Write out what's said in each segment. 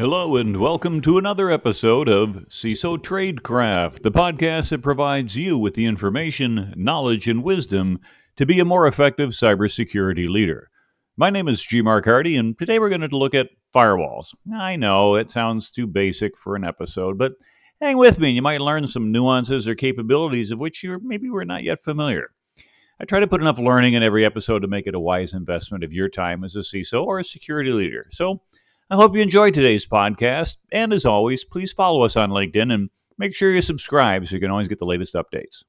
Hello, and welcome to another episode of CISO Tradecraft, the podcast that provides you with the information, knowledge, and wisdom to be a more effective cybersecurity leader. My name is G. Mark Hardy, and today we're going to look at firewalls. I know it sounds too basic for an episode, but hang with me and you might learn some nuances or capabilities of which you maybe were not yet familiar. I try to put enough learning in every episode to make it a wise investment of your time as a CISO or a security leader. So I hope you enjoyed today's podcast. And as always, please follow us on LinkedIn and make sure you subscribe so you can always get the latest updates.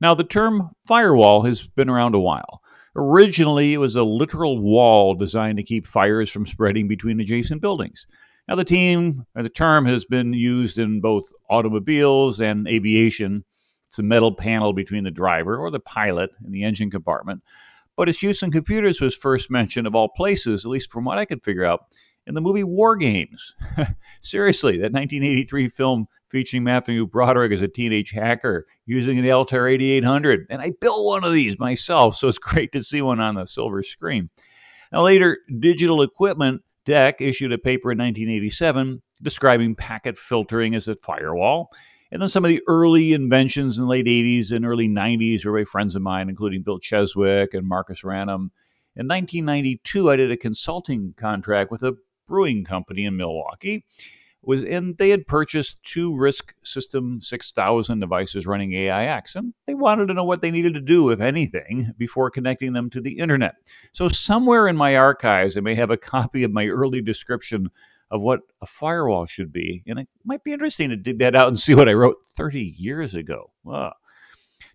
Now, the term firewall has been around a while. Originally, it was a literal wall designed to keep fires from spreading between adjacent buildings. Now, the team the term has been used in both automobiles and aviation. It's a metal panel between the driver or the pilot in the engine compartment but its use in computers was first mentioned, of all places, at least from what I could figure out, in the movie War Games. Seriously, that 1983 film featuring Matthew Broderick as a teenage hacker using an Altair 8800. And I built one of these myself, so it's great to see one on the silver screen. Now, later, Digital Equipment DEC issued a paper in 1987 describing packet filtering as a firewall and then some of the early inventions in the late 80s and early 90s were by friends of mine, including Bill Cheswick and Marcus Ranum. In 1992, I did a consulting contract with a brewing company in Milwaukee. Was, and they had purchased two RISC System 6000 devices running AIX, and they wanted to know what they needed to do, if anything, before connecting them to the internet. So, somewhere in my archives, I may have a copy of my early description of what a firewall should be. And it might be interesting to dig that out and see what I wrote 30 years ago. Wow.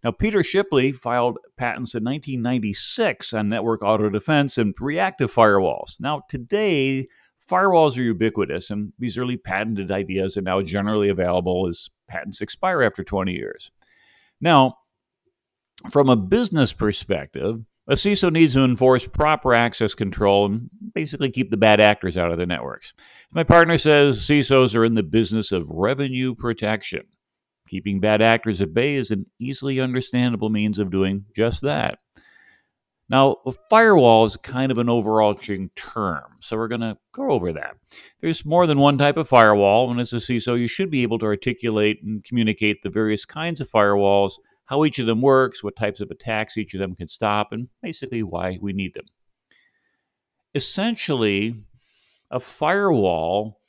Now, Peter Shipley filed patents in 1996 on network auto defense and reactive firewalls. Now, today, firewalls are ubiquitous, and these early patented ideas are now generally available as patents expire after 20 years. Now, from a business perspective, a CISO needs to enforce proper access control and basically keep the bad actors out of the networks. My partner says CISOs are in the business of revenue protection. Keeping bad actors at bay is an easily understandable means of doing just that. Now, a firewall is kind of an overarching term, so we're going to go over that. There's more than one type of firewall, and as a CISO, you should be able to articulate and communicate the various kinds of firewalls how each of them works, what types of attacks each of them can stop, and basically why we need them. Essentially, a firewall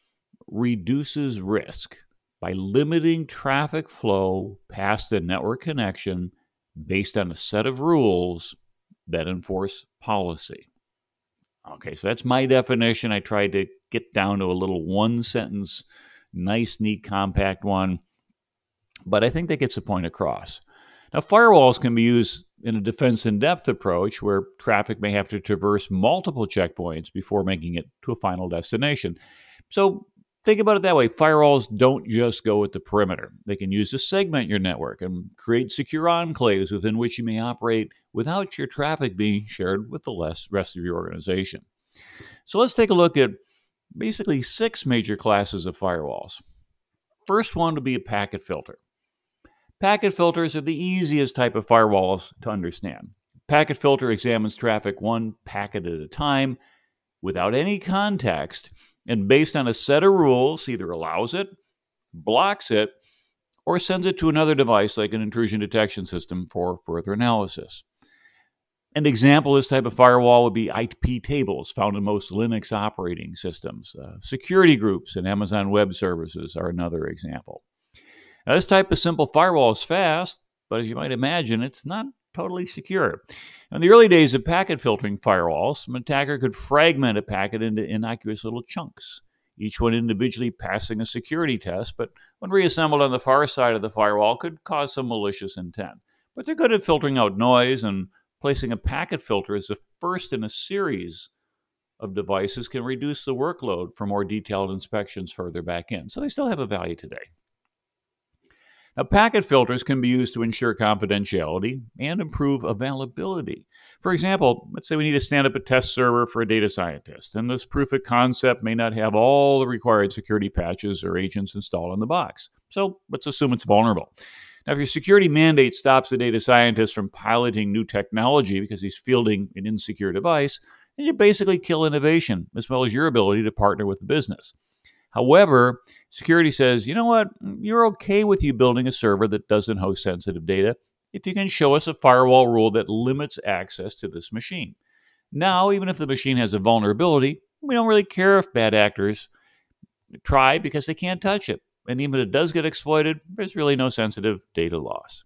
reduces risk by limiting traffic flow past the network connection based on a set of rules that enforce policy. Okay, so that's my definition. I tried to get down to a little one sentence, nice, neat, compact one, but I think that gets the point across. Now, firewalls can be used in a defense in depth approach where traffic may have to traverse multiple checkpoints before making it to a final destination. So, think about it that way firewalls don't just go at the perimeter, they can use to segment your network and create secure enclaves within which you may operate without your traffic being shared with the rest of your organization. So, let's take a look at basically six major classes of firewalls. First one to be a packet filter. Packet filters are the easiest type of firewalls to understand. Packet filter examines traffic one packet at a time without any context and based on a set of rules either allows it, blocks it, or sends it to another device like an intrusion detection system for further analysis. An example of this type of firewall would be IP tables found in most Linux operating systems. Uh, security groups and Amazon Web Services are another example. Now, this type of simple firewall is fast, but as you might imagine, it's not totally secure. In the early days of packet filtering firewalls, an attacker could fragment a packet into innocuous little chunks, each one individually passing a security test, but when reassembled on the far side of the firewall could cause some malicious intent. But they're good at filtering out noise, and placing a packet filter as the first in a series of devices can reduce the workload for more detailed inspections further back in. So they still have a value today. Now, packet filters can be used to ensure confidentiality and improve availability. For example, let's say we need to stand up a test server for a data scientist, and this proof of concept may not have all the required security patches or agents installed in the box. So let's assume it's vulnerable. Now, if your security mandate stops the data scientist from piloting new technology because he's fielding an insecure device, then you basically kill innovation as well as your ability to partner with the business. However, security says, you know what, you're okay with you building a server that doesn't host sensitive data if you can show us a firewall rule that limits access to this machine. Now, even if the machine has a vulnerability, we don't really care if bad actors try because they can't touch it. And even if it does get exploited, there's really no sensitive data loss.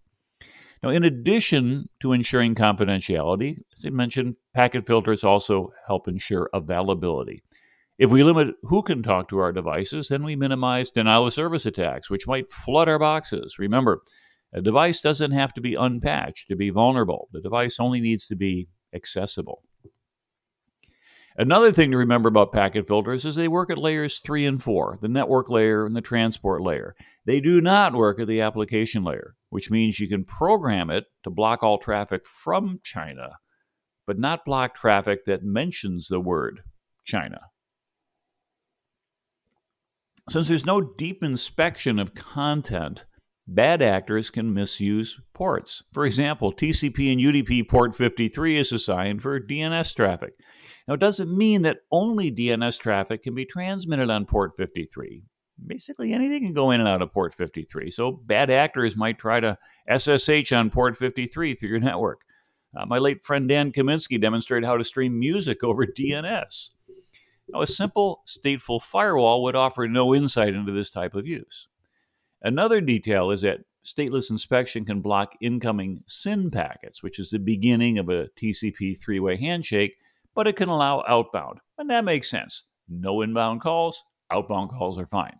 Now, in addition to ensuring confidentiality, as I mentioned, packet filters also help ensure availability. If we limit who can talk to our devices, then we minimize denial of service attacks, which might flood our boxes. Remember, a device doesn't have to be unpatched to be vulnerable, the device only needs to be accessible. Another thing to remember about packet filters is they work at layers 3 and 4, the network layer and the transport layer. They do not work at the application layer, which means you can program it to block all traffic from China, but not block traffic that mentions the word China. Since there's no deep inspection of content, bad actors can misuse ports. For example, TCP and UDP port 53 is assigned for DNS traffic. Now, it doesn't mean that only DNS traffic can be transmitted on port 53. Basically, anything can go in and out of port 53. So, bad actors might try to SSH on port 53 through your network. Uh, my late friend Dan Kaminsky demonstrated how to stream music over DNS. Now, a simple stateful firewall would offer no insight into this type of use. Another detail is that stateless inspection can block incoming SYN packets, which is the beginning of a TCP three way handshake but it can allow outbound. And that makes sense. No inbound calls, outbound calls are fine.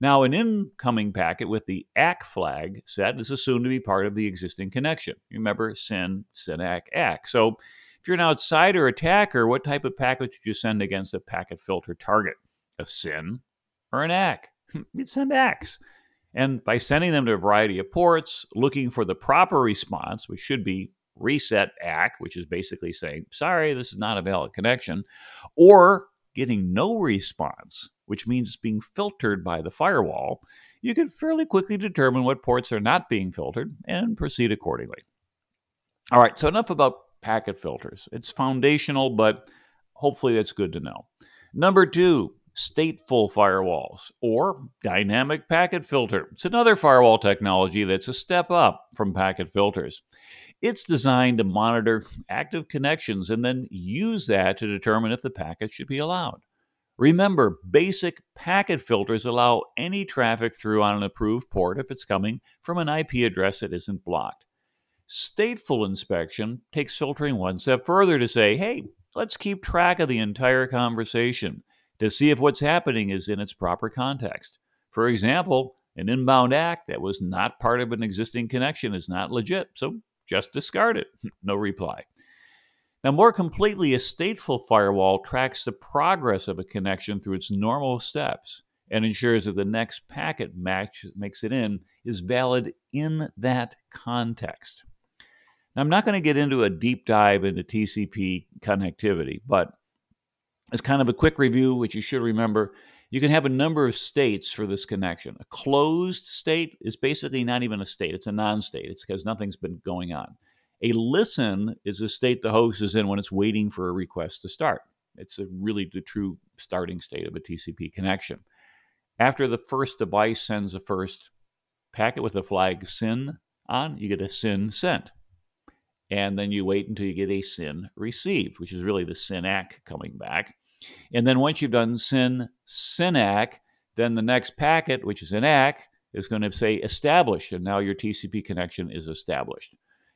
Now, an incoming packet with the ACK flag set is assumed to be part of the existing connection. Remember SYN, SYN-ACK, ACK. So if you're an outsider attacker, what type of packet should you send against a packet filter target? A SYN or an ACK? You'd send ACKs. And by sending them to a variety of ports, looking for the proper response, which should be reset ACK, which is basically saying, sorry, this is not a valid connection, or getting no response, which means it's being filtered by the firewall, you can fairly quickly determine what ports are not being filtered and proceed accordingly. All right, so enough about packet filters. It's foundational, but hopefully that's good to know. Number two, stateful firewalls or dynamic packet filter. It's another firewall technology that's a step up from packet filters. It's designed to monitor active connections and then use that to determine if the packet should be allowed. Remember, basic packet filters allow any traffic through on an approved port if it's coming from an IP address that isn't blocked. Stateful inspection takes filtering one step further to say, hey, let's keep track of the entire conversation to see if what's happening is in its proper context. For example, an inbound ACK that was not part of an existing connection is not legit, so just discard it. no reply. Now, more completely, a stateful firewall tracks the progress of a connection through its normal steps and ensures that the next packet match makes it in is valid in that context. Now, I'm not going to get into a deep dive into TCP connectivity, but as kind of a quick review, which you should remember, you can have a number of states for this connection. A closed state is basically not even a state, it's a non state. It's because nothing's been going on. A listen is a state the host is in when it's waiting for a request to start. It's a really the true starting state of a TCP connection. After the first device sends a first packet with a flag SYN on, you get a SYN sent. And then you wait until you get a SYN received, which is really the SYN-ACK coming back. And then once you've done SYN SYN-ACK, then the next packet, which is an ACK, is going to say established, and now your TCP connection is established.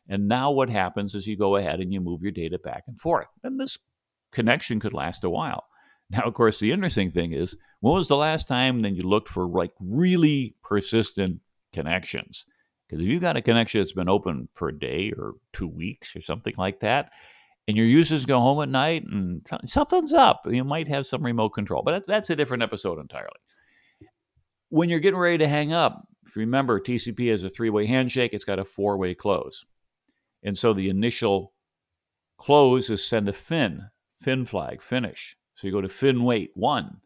And now what happens is you go ahead and you move your data back and forth. And this connection could last a while. Now, of course, the interesting thing is, when was the last time then you looked for like really persistent connections? Because if you've got a connection that's been open for a day or two weeks or something like that, and your users go home at night and something's up. You might have some remote control, but that's a different episode entirely. When you're getting ready to hang up, if you remember, TCP has a three way handshake, it's got a four way close. And so the initial close is send a fin, fin flag, finish. So you go to fin wait one.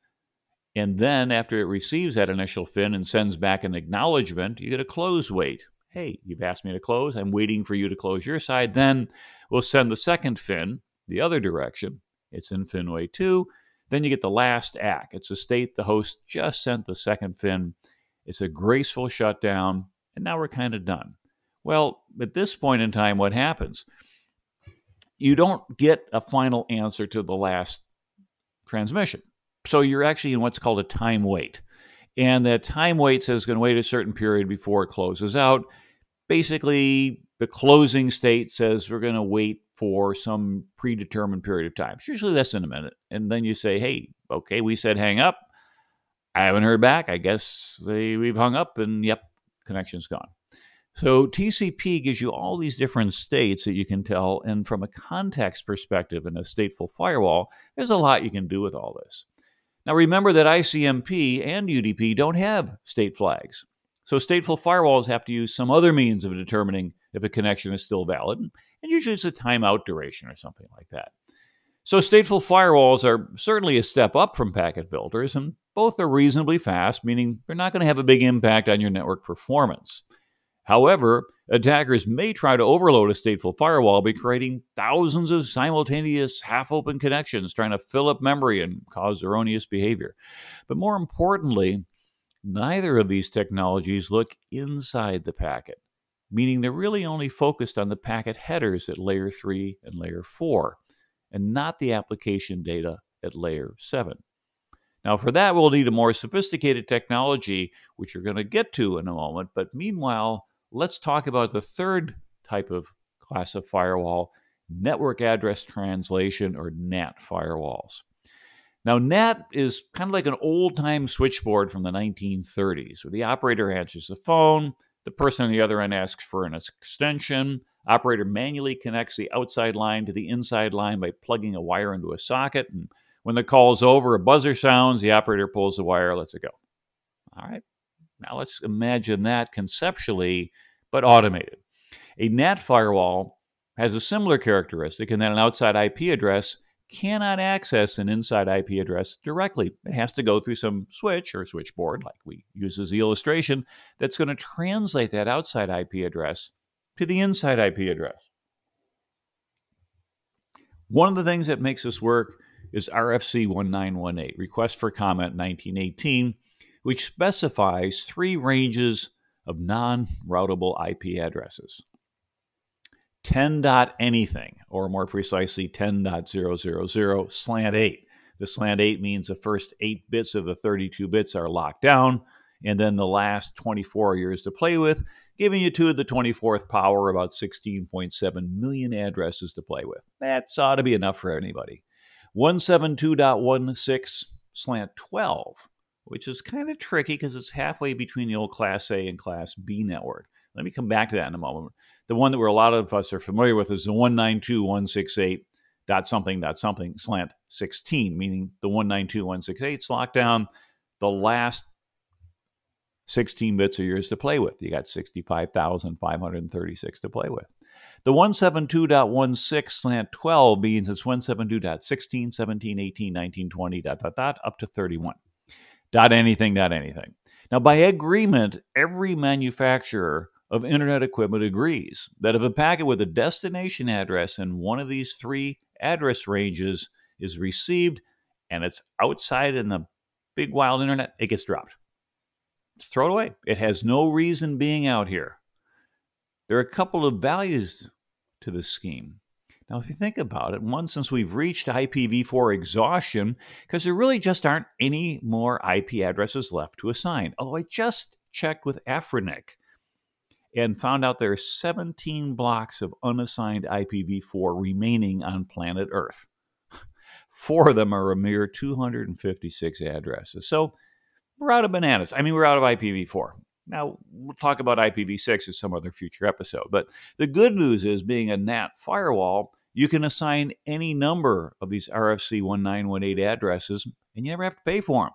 And then after it receives that initial fin and sends back an acknowledgement, you get a close wait. Hey, you've asked me to close. I'm waiting for you to close your side. Then we'll send the second fin the other direction, It's in fin wait 2. Then you get the last ACK. It's a state the host just sent the second fin. It's a graceful shutdown, and now we're kind of done. Well, at this point in time, what happens? You don't get a final answer to the last transmission. So you're actually in what's called a time wait. And that time wait says going to wait a certain period before it closes out. Basically, the closing state says we're going to wait for some predetermined period of time. It's usually less than a minute. And then you say, hey, okay, we said hang up. I haven't heard back. I guess they, we've hung up, and yep, connection's gone. So TCP gives you all these different states that you can tell. And from a context perspective in a stateful firewall, there's a lot you can do with all this. Now remember that ICMP and UDP don't have state flags. So stateful firewalls have to use some other means of determining if a connection is still valid. And usually it's a timeout duration or something like that. So stateful firewalls are certainly a step up from packet filters, and both are reasonably fast, meaning they're not going to have a big impact on your network performance. However, attackers may try to overload a stateful firewall by creating thousands of simultaneous half open connections, trying to fill up memory and cause erroneous behavior. But more importantly, neither of these technologies look inside the packet, meaning they're really only focused on the packet headers at layer 3 and layer 4, and not the application data at layer 7. Now, for that, we'll need a more sophisticated technology, which you're going to get to in a moment. But meanwhile, let's talk about the third type of class of firewall network address translation or NAT firewalls. Now, NAT is kind of like an old time switchboard from the 1930s, where the operator answers the phone, the person on the other end asks for an extension, operator manually connects the outside line to the inside line by plugging a wire into a socket, and when the call is over, a buzzer sounds, the operator pulls the wire, lets it go. All right, now let's imagine that conceptually, but automated. A NAT firewall has a similar characteristic in that an outside IP address cannot access an inside IP address directly. It has to go through some switch or switchboard, like we use as the illustration, that's going to translate that outside IP address to the inside IP address. One of the things that makes this work is RFC 1918, Request for Comment 1918, which specifies three ranges of non routable IP addresses 10. anything, or more precisely 10.000 slant 8. The slant 8 means the first 8 bits of the 32 bits are locked down, and then the last 24 years to play with, giving you to the 24th power about 16.7 million addresses to play with. That's ought to be enough for anybody. 172.16 slant 12 which is kind of tricky because it's halfway between the old Class A and Class B network. Let me come back to that in a moment. The one that where a lot of us are familiar with is the 192.168 dot something dot something slant 16, meaning the 192.168 is locked down. The last 16 bits of yours to play with. You got 65,536 to play with. The 172.16 slant 12 means it's 172.16, 17, 18, 19, 20, dot, dot, dot, up to 31 dot anything dot anything. Now, by agreement, every manufacturer of internet equipment agrees that if a packet with a destination address in one of these three address ranges is received and it's outside in the big wild internet, it gets dropped. Just throw it away. It has no reason being out here. There are a couple of values to this scheme. Now, if you think about it, one, since we've reached IPv4 exhaustion, because there really just aren't any more IP addresses left to assign. Although I just checked with Afrinic and found out there are 17 blocks of unassigned IPv4 remaining on planet Earth. Four of them are a mere 256 addresses. So we're out of bananas. I mean, we're out of IPv4. Now, we'll talk about IPv6 in some other future episode. But the good news is, being a NAT firewall, you can assign any number of these RFC 1918 addresses and you never have to pay for them.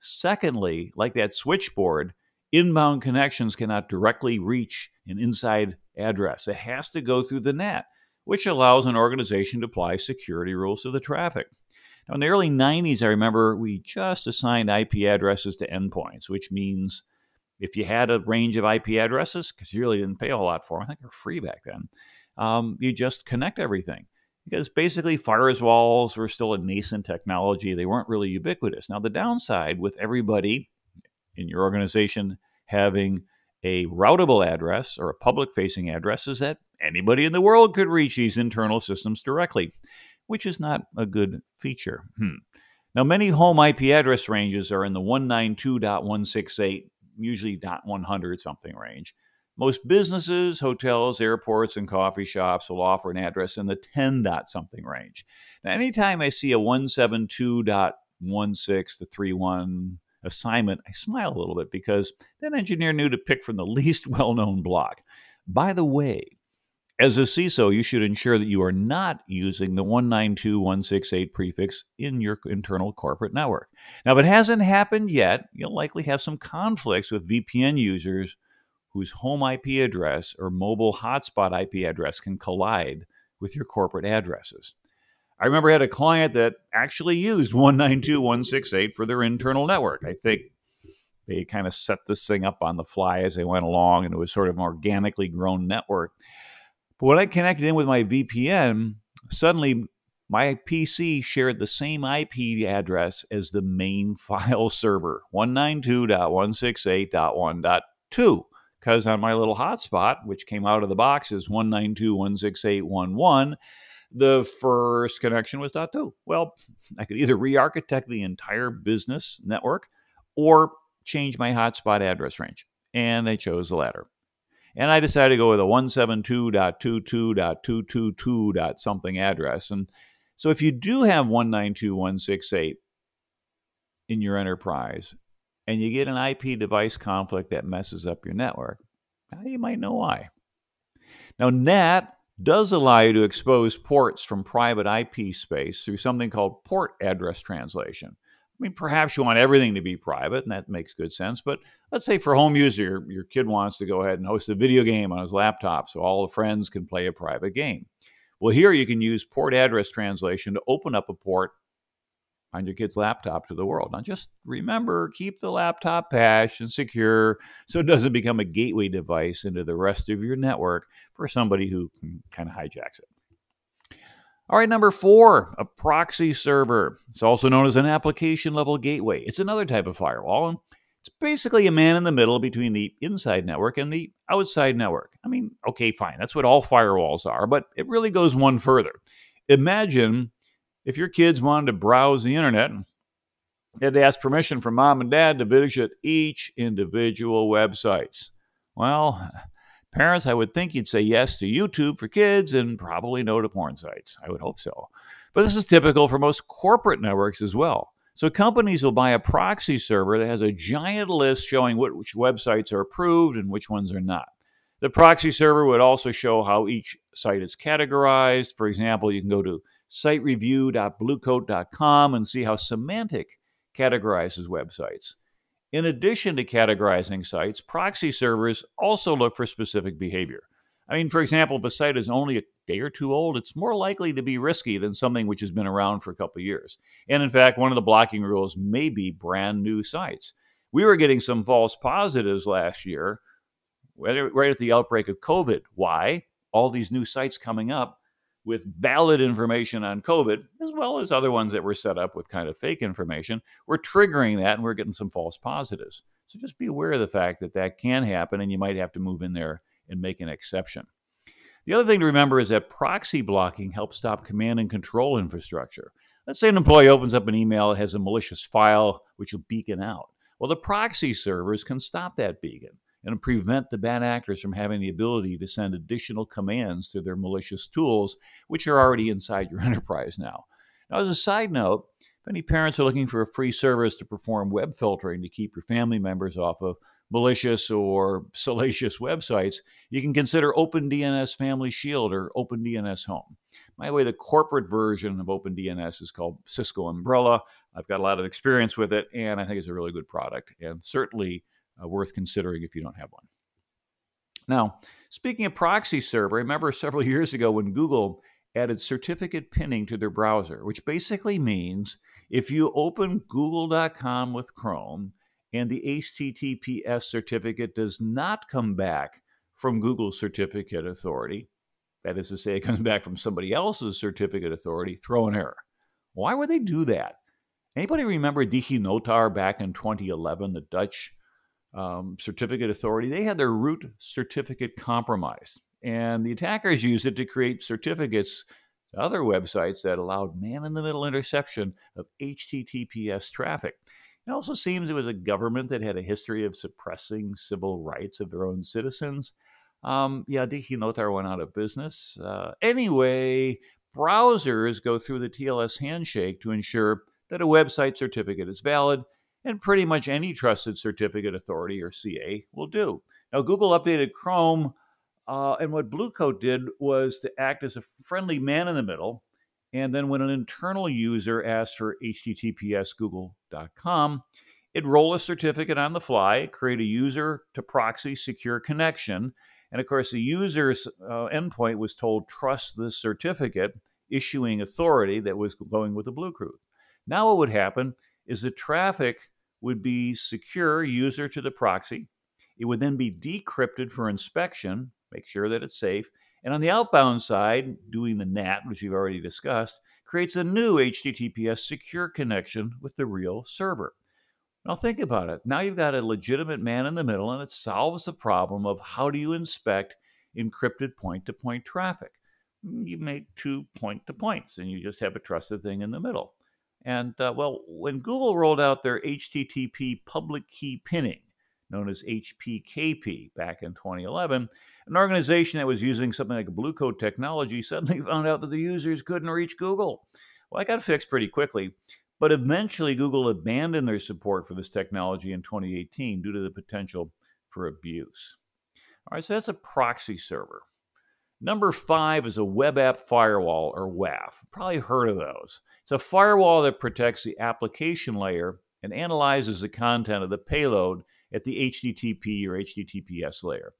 Secondly, like that switchboard, inbound connections cannot directly reach an inside address. It has to go through the NAT, which allows an organization to apply security rules to the traffic. Now, in the early 90s, I remember we just assigned IP addresses to endpoints, which means if you had a range of IP addresses, because you really didn't pay a whole lot for them, I think they're free back then, um, you just connect everything. because basically firewalls were still a nascent technology. They weren't really ubiquitous. Now, the downside with everybody in your organization having a routable address or a public facing address is that anybody in the world could reach these internal systems directly, which is not a good feature. Hmm. Now, many home IP address ranges are in the 192.168, usually .100 something range. Most businesses, hotels, airports, and coffee shops will offer an address in the 10 dot something range. Now, anytime I see a 172.16 to 31 assignment, I smile a little bit because that engineer knew to pick from the least well known block. By the way, as a CISO, you should ensure that you are not using the 192.168 prefix in your internal corporate network. Now, if it hasn't happened yet, you'll likely have some conflicts with VPN users whose home IP address or mobile hotspot IP address can collide with your corporate addresses. I remember I had a client that actually used 192.168 for their internal network. I think they kind of set this thing up on the fly as they went along, and it was sort of an organically grown network. But when I connected in with my VPN, suddenly my PC shared the same IP address as the main file server 192.168.1.2 because on my little hotspot, which came out of the box as 192.168.1.1, the first connection was .2. Well, I could either re-architect the entire business network or change my hotspot address range, and I chose the latter. And I decided to go with a 172.22.222. something address. And so if you do have 192.168 in your enterprise, and you get an IP device conflict that messes up your network, you might know why. Now, NAT does allow you to expose ports from private IP space through something called port address translation. I mean, perhaps you want everything to be private, and that makes good sense. But let's say for a home user, your, your kid wants to go ahead and host a video game on his laptop so all the friends can play a private game. Well, here you can use port address translation to open up a port on your kid's laptop to the world. Now, just remember keep the laptop patched and secure so it doesn't become a gateway device into the rest of your network for somebody who kind of hijacks it. All right, number four, a proxy server. It's also known as an application level gateway. It's another type of firewall, and it's basically a man in the middle between the inside network and the outside network. I mean, okay, fine, that's what all firewalls are, but it really goes one further. Imagine if your kids wanted to browse the internet, they had to ask permission from mom and dad to visit each individual websites. Well, parents, I would think you'd say yes to YouTube for kids and probably no to porn sites. I would hope so. But this is typical for most corporate networks as well. So companies will buy a proxy server that has a giant list showing which websites are approved and which ones are not. The proxy server would also show how each site is categorized. For example, you can go to sitereview.bluecoat.com and see how Symantec categorizes websites. In addition to categorizing sites, proxy servers also look for specific behavior. I mean, for example, if a site is only a day or two old, it's more likely to be risky than something which has been around for a couple years. And in fact, one of the blocking rules may be brand new sites. We were getting some false positives last year, right at the outbreak of COVID. Why? All these new sites coming up with valid information on COVID, as well as other ones that were set up with kind of fake information, we're triggering that and we're getting some false positives. So just be aware of the fact that that can happen and you might have to move in there and make an exception. The other thing to remember is that proxy blocking helps stop command and control infrastructure. Let's say an employee opens up an email that has a malicious file which will beacon out. Well, the proxy servers can stop that beacon and prevent the bad actors from having the ability to send additional commands to their malicious tools, which are already inside your enterprise now. Now, as a side note, if any parents are looking for a free service to perform web filtering to keep your family members off of malicious or salacious websites, you can consider OpenDNS Family Shield or OpenDNS Home. By the way, the corporate version of OpenDNS is called Cisco Umbrella. I've got a lot of experience with it, and I think it's a really good product. And certainly, uh, worth considering if you don't have one. Now, speaking of proxy server, I remember several years ago when Google added certificate pinning to their browser, which basically means if you open google.com with Chrome and the HTTPS certificate does not come back from Google Certificate Authority, that is to say, it comes back from somebody else's certificate authority, throw an error. Why would they do that? Anybody remember DigiNotar back in 2011, the Dutch um, certificate authority? They had their root certificate compromised, and the attackers used it to create certificates to other websites that allowed man in the middle interception of HTTPS traffic. It also seems it was a government that had a history of suppressing civil rights of their own citizens. Um, yeah, DigiNotar went out of business. Uh, anyway, browsers go through the TLS handshake to ensure that a website certificate is valid, and pretty much any trusted certificate authority or CA will do. Now, Google updated Chrome, uh, and what Bluecoat did was to act as a friendly man in the middle. And then, when an internal user asked for HTTPS google.com, it roll a certificate on the fly, create a user to proxy secure connection. And of course, the user's uh, endpoint was told trust the certificate issuing authority that was going with the Bluecoat. Now, what would happen is the traffic would be secure user to the proxy. It would then be decrypted for inspection, make sure that it's safe. And on the outbound side, doing the NAT, which we've already discussed, creates a new HTTPS secure connection with the real server. Now, think about it. Now you've got a legitimate man in the middle, and it solves the problem of how do you inspect encrypted point to point traffic. You make two point to points, and you just have a trusted thing in the middle. And uh, well, when Google rolled out their HTTP public key pinning, known as HPKP, back in 2011, an organization that was using something like Blue Bluecoat technology suddenly found out that the users couldn't reach Google. Well, I got fixed pretty quickly, but eventually Google abandoned their support for this technology in 2018 due to the potential for abuse. All right, so that's a proxy server. Number five is a web app firewall or WAF. Probably heard of those. It's a firewall that protects the application layer and analyzes the content of the payload at the HTTP or HTTPS layer.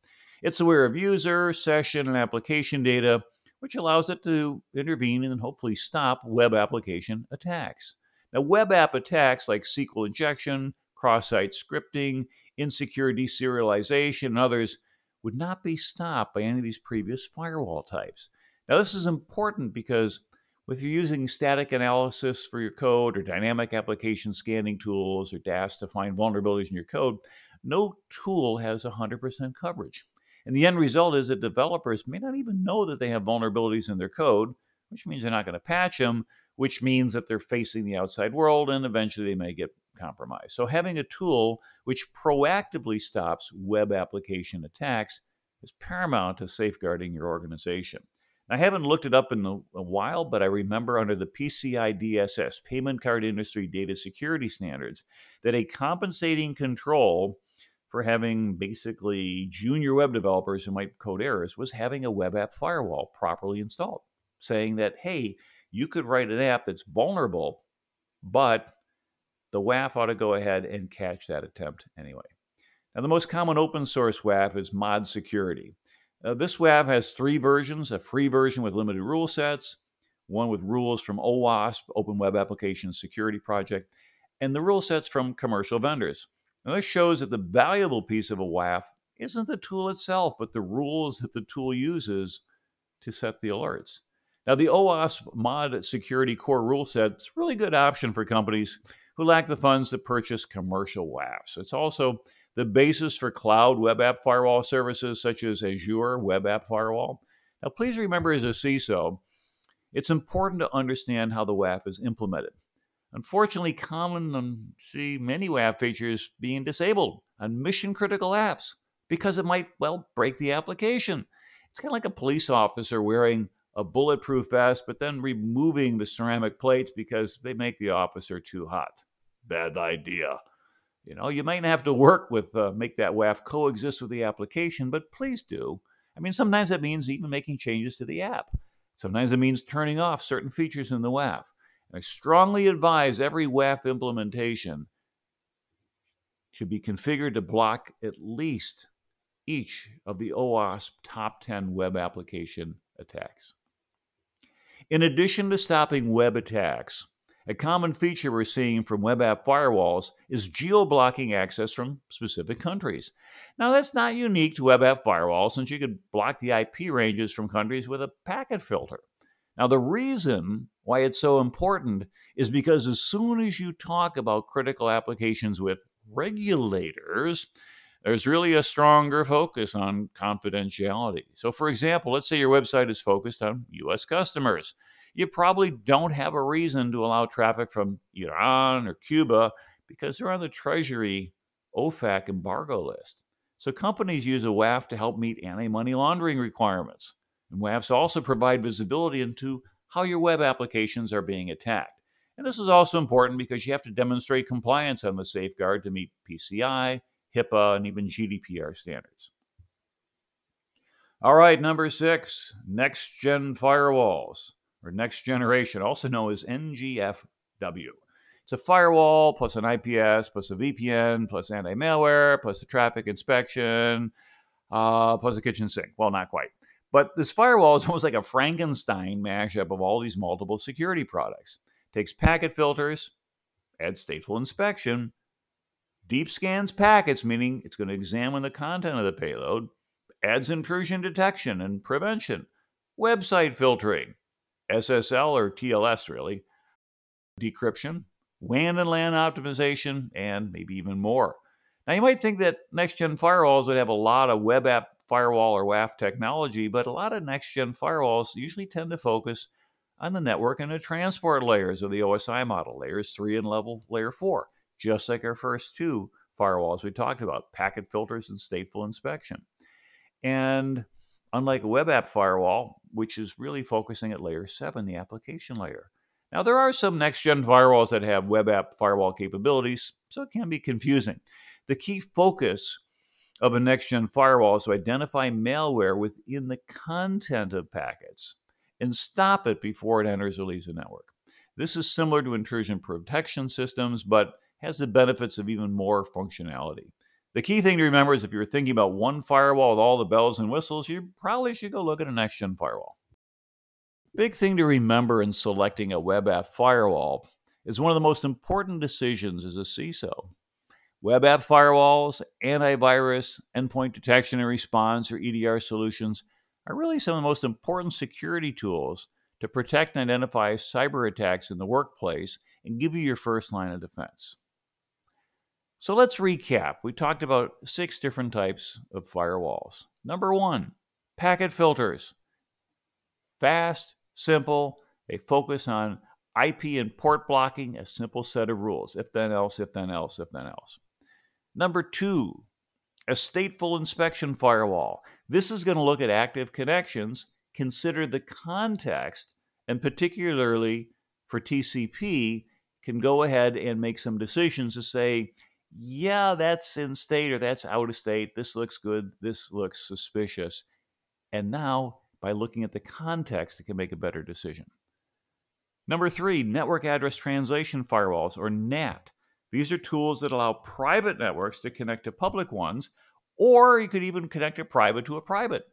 It's aware of user, session, and application data, which allows it to intervene and hopefully stop web application attacks. Now, web app attacks like SQL injection, cross site scripting, insecure deserialization, and others would not be stopped by any of these previous firewall types. Now, this is important because if you're using static analysis for your code or dynamic application scanning tools or DAST to find vulnerabilities in your code, no tool has 100% coverage. And the end result is that developers may not even know that they have vulnerabilities in their code, which means they're not going to patch them, which means that they're facing the outside world and eventually they may get compromised. So, having a tool which proactively stops web application attacks is paramount to safeguarding your organization. I haven't looked it up in a while, but I remember under the PCI DSS, Payment Card Industry Data Security Standards, that a compensating control for having basically junior web developers who might code errors was having a web app firewall properly installed, saying that, hey, you could write an app that's vulnerable, but the WAF ought to go ahead and catch that attempt anyway. Now, the most common open source WAF is ModSecurity. Uh, this WAF has three versions a free version with limited rule sets, one with rules from OWASP, Open Web Application Security Project, and the rule sets from commercial vendors. Now, this shows that the valuable piece of a WAF isn't the tool itself, but the rules that the tool uses to set the alerts. Now, the OWASP ModSecurity Core rule set is a really good option for companies who lack the funds to purchase commercial WAFs. It's also the basis for cloud web app firewall services such as Azure Web App Firewall. Now, please remember as a CISO, it's important to understand how the WAF is implemented. Unfortunately, common see many WAF features being disabled on mission critical apps because it might, well, break the application. It's kind of like a police officer wearing a bulletproof vest, but then removing the ceramic plates because they make the officer too hot bad idea. You know, you might have to work with, uh, make that WAF coexist with the application, but please do. I mean, sometimes that means even making changes to the app. Sometimes it means turning off certain features in the WAF. And I strongly advise every WAF implementation should be configured to block at least each of the OWASP top 10 web application attacks. In addition to stopping web attacks, A common feature we're seeing from web app firewalls is geo-blocking access from specific countries. Now, that's not unique to web app firewalls since you could block the IP ranges from countries with a packet filter. Now, the reason why it's so important is because as soon as you talk about critical applications with regulators, there's really a stronger focus on confidentiality. So, for example, let's say your website is focused on US customers. You probably don't have a reason to allow traffic from Iran or Cuba because they're on the Treasury OFAC embargo list. So, companies use a WAF to help meet anti money laundering requirements. And WAFs also provide visibility into how your web applications are being attacked. And this is also important because you have to demonstrate compliance on the safeguard to meet PCI, HIPAA, and even GDPR standards. All right, number six, next gen firewalls, or next generation, also known as NGFW. It's a firewall plus an IPS plus a VPN plus anti malware plus a traffic inspection uh, plus a kitchen sink. Well, not quite. But this firewall is almost like a Frankenstein mashup of all these multiple security products. It takes packet filters, adds stateful inspection, deep scans packets, meaning it's going to examine the content of the payload, adds intrusion detection and prevention, website filtering, SSL or TLS really, decryption, WAN and LAN optimization, and maybe even more. Now, you might think that next gen firewalls would have a lot of web app firewall or WAF technology, but a lot of next gen firewalls usually tend to focus on the network and the transport layers of the OSI model, layers 3 and level layer 4, just like our first two firewalls we talked about packet filters and stateful inspection. And unlike a web app firewall, which is really focusing at layer 7, the application layer. Now, there are some next gen firewalls that have web app firewall capabilities, so it can be confusing. The key focus of a next gen firewall is to identify malware within the content of packets and stop it before it enters or leaves the network. This is similar to intrusion protection systems, but has the benefits of even more functionality. The key thing to remember is if you're thinking about one firewall with all the bells and whistles, you probably should go look at a next gen firewall. Big thing to remember in selecting a web app firewall is one of the most important decisions as a CISO. Web app firewalls, antivirus, endpoint detection and response, or EDR solutions are really some of the most important security tools to protect and identify cyber attacks in the workplace and give you your first line of defense. So let's recap. We talked about six different types of firewalls. Number one, packet filters. Fast, simple, they focus on IP and port blocking, a simple set of rules if then else, if then else, if then else. Number two, a stateful inspection firewall. This is going to look at active connections, consider the context, and particularly for TCP, can go ahead and make some decisions to say, yeah, that's in state or that's out of state. This looks good. This looks suspicious. And now, by looking at the context, it can make a better decision. Number three, network address translation firewalls, or NAT. These are tools that allow private networks to connect to public ones, or you could even connect a private to a private.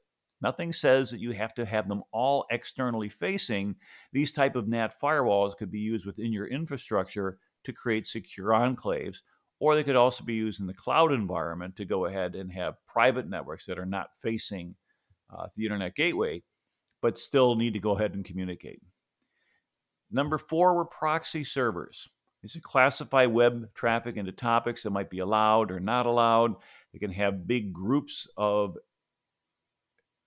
Nothing says that you have to have them all externally facing. These type of NAT firewalls could be used within your infrastructure to create secure enclaves, or they could also be used in the cloud environment to go ahead and have private networks that are not facing uh, the internet gateway, but still need to go ahead and communicate. Number four were proxy servers is to classify web traffic into topics that might be allowed or not allowed. They can have big groups of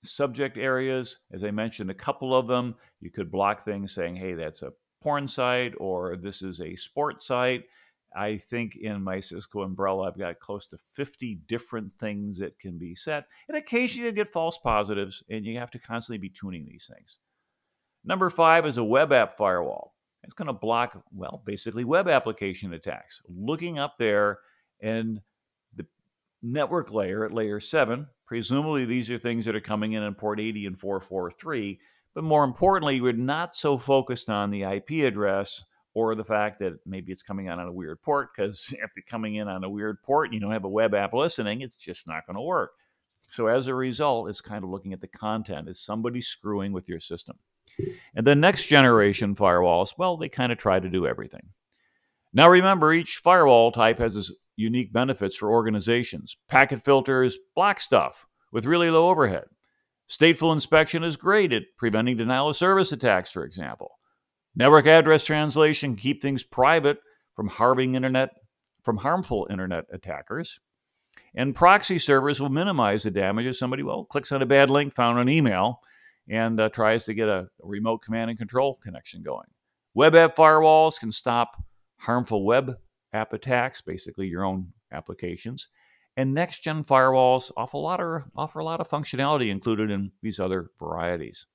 subject areas. As I mentioned, a couple of them. You could block things saying, hey, that's a porn site or this is a sport site. I think in my Cisco umbrella, I've got close to 50 different things that can be set. And occasionally you get false positives, and you have to constantly be tuning these things. Number five is a web app firewall. It's going to block, well, basically web application attacks. Looking up there and the network layer at layer seven, presumably these are things that are coming in in port 80 and 443. But more importantly, we're not so focused on the IP address or the fact that maybe it's coming in on a weird port, because if you're coming in on a weird port and you don't have a web app listening, it's just not going to work. So as a result, it's kind of looking at the content. Is somebody screwing with your system? And the next generation firewalls, well, they kind of try to do everything. Now remember, each firewall type has its unique benefits for organizations. Packet filters block stuff with really low overhead. Stateful inspection is great at preventing denial of service attacks, for example. Network address translation keep things private from harming internet from harmful internet attackers. And proxy servers will minimize the damage if somebody well clicks on a bad link found on email and uh, tries to get a, a remote command and control connection going. Web app firewalls can stop harmful web app attacks, basically your own applications. And next gen firewalls offer a, lot of, offer a lot of functionality included in these other varieties.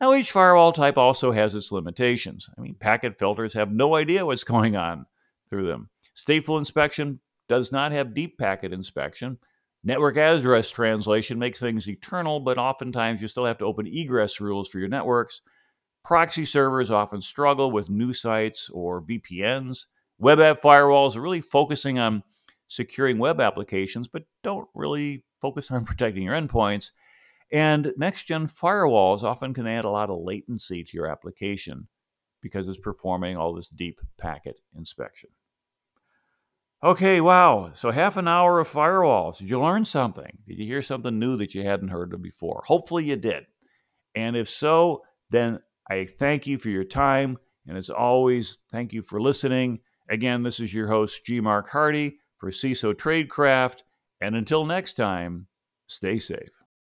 Now, each firewall type also has its limitations. I mean, packet filters have no idea what's going on through them. Stateful inspection does not have deep packet inspection. Network address translation makes things eternal, but oftentimes you still have to open egress rules for your networks. Proxy servers often struggle with new sites or VPNs. Web app firewalls are really focusing on securing web applications, but don't really focus on protecting your endpoints. And next gen firewalls often can add a lot of latency to your application because it's performing all this deep packet inspection. Okay, wow. So half an hour of firewalls. Did you learn something? Did you hear something new that you hadn't heard of before? Hopefully you did. And if so, then I thank you for your time. And as always, thank you for listening. Again, this is your host, G. Mark Hardy for CISO Tradecraft. And until next time, stay safe.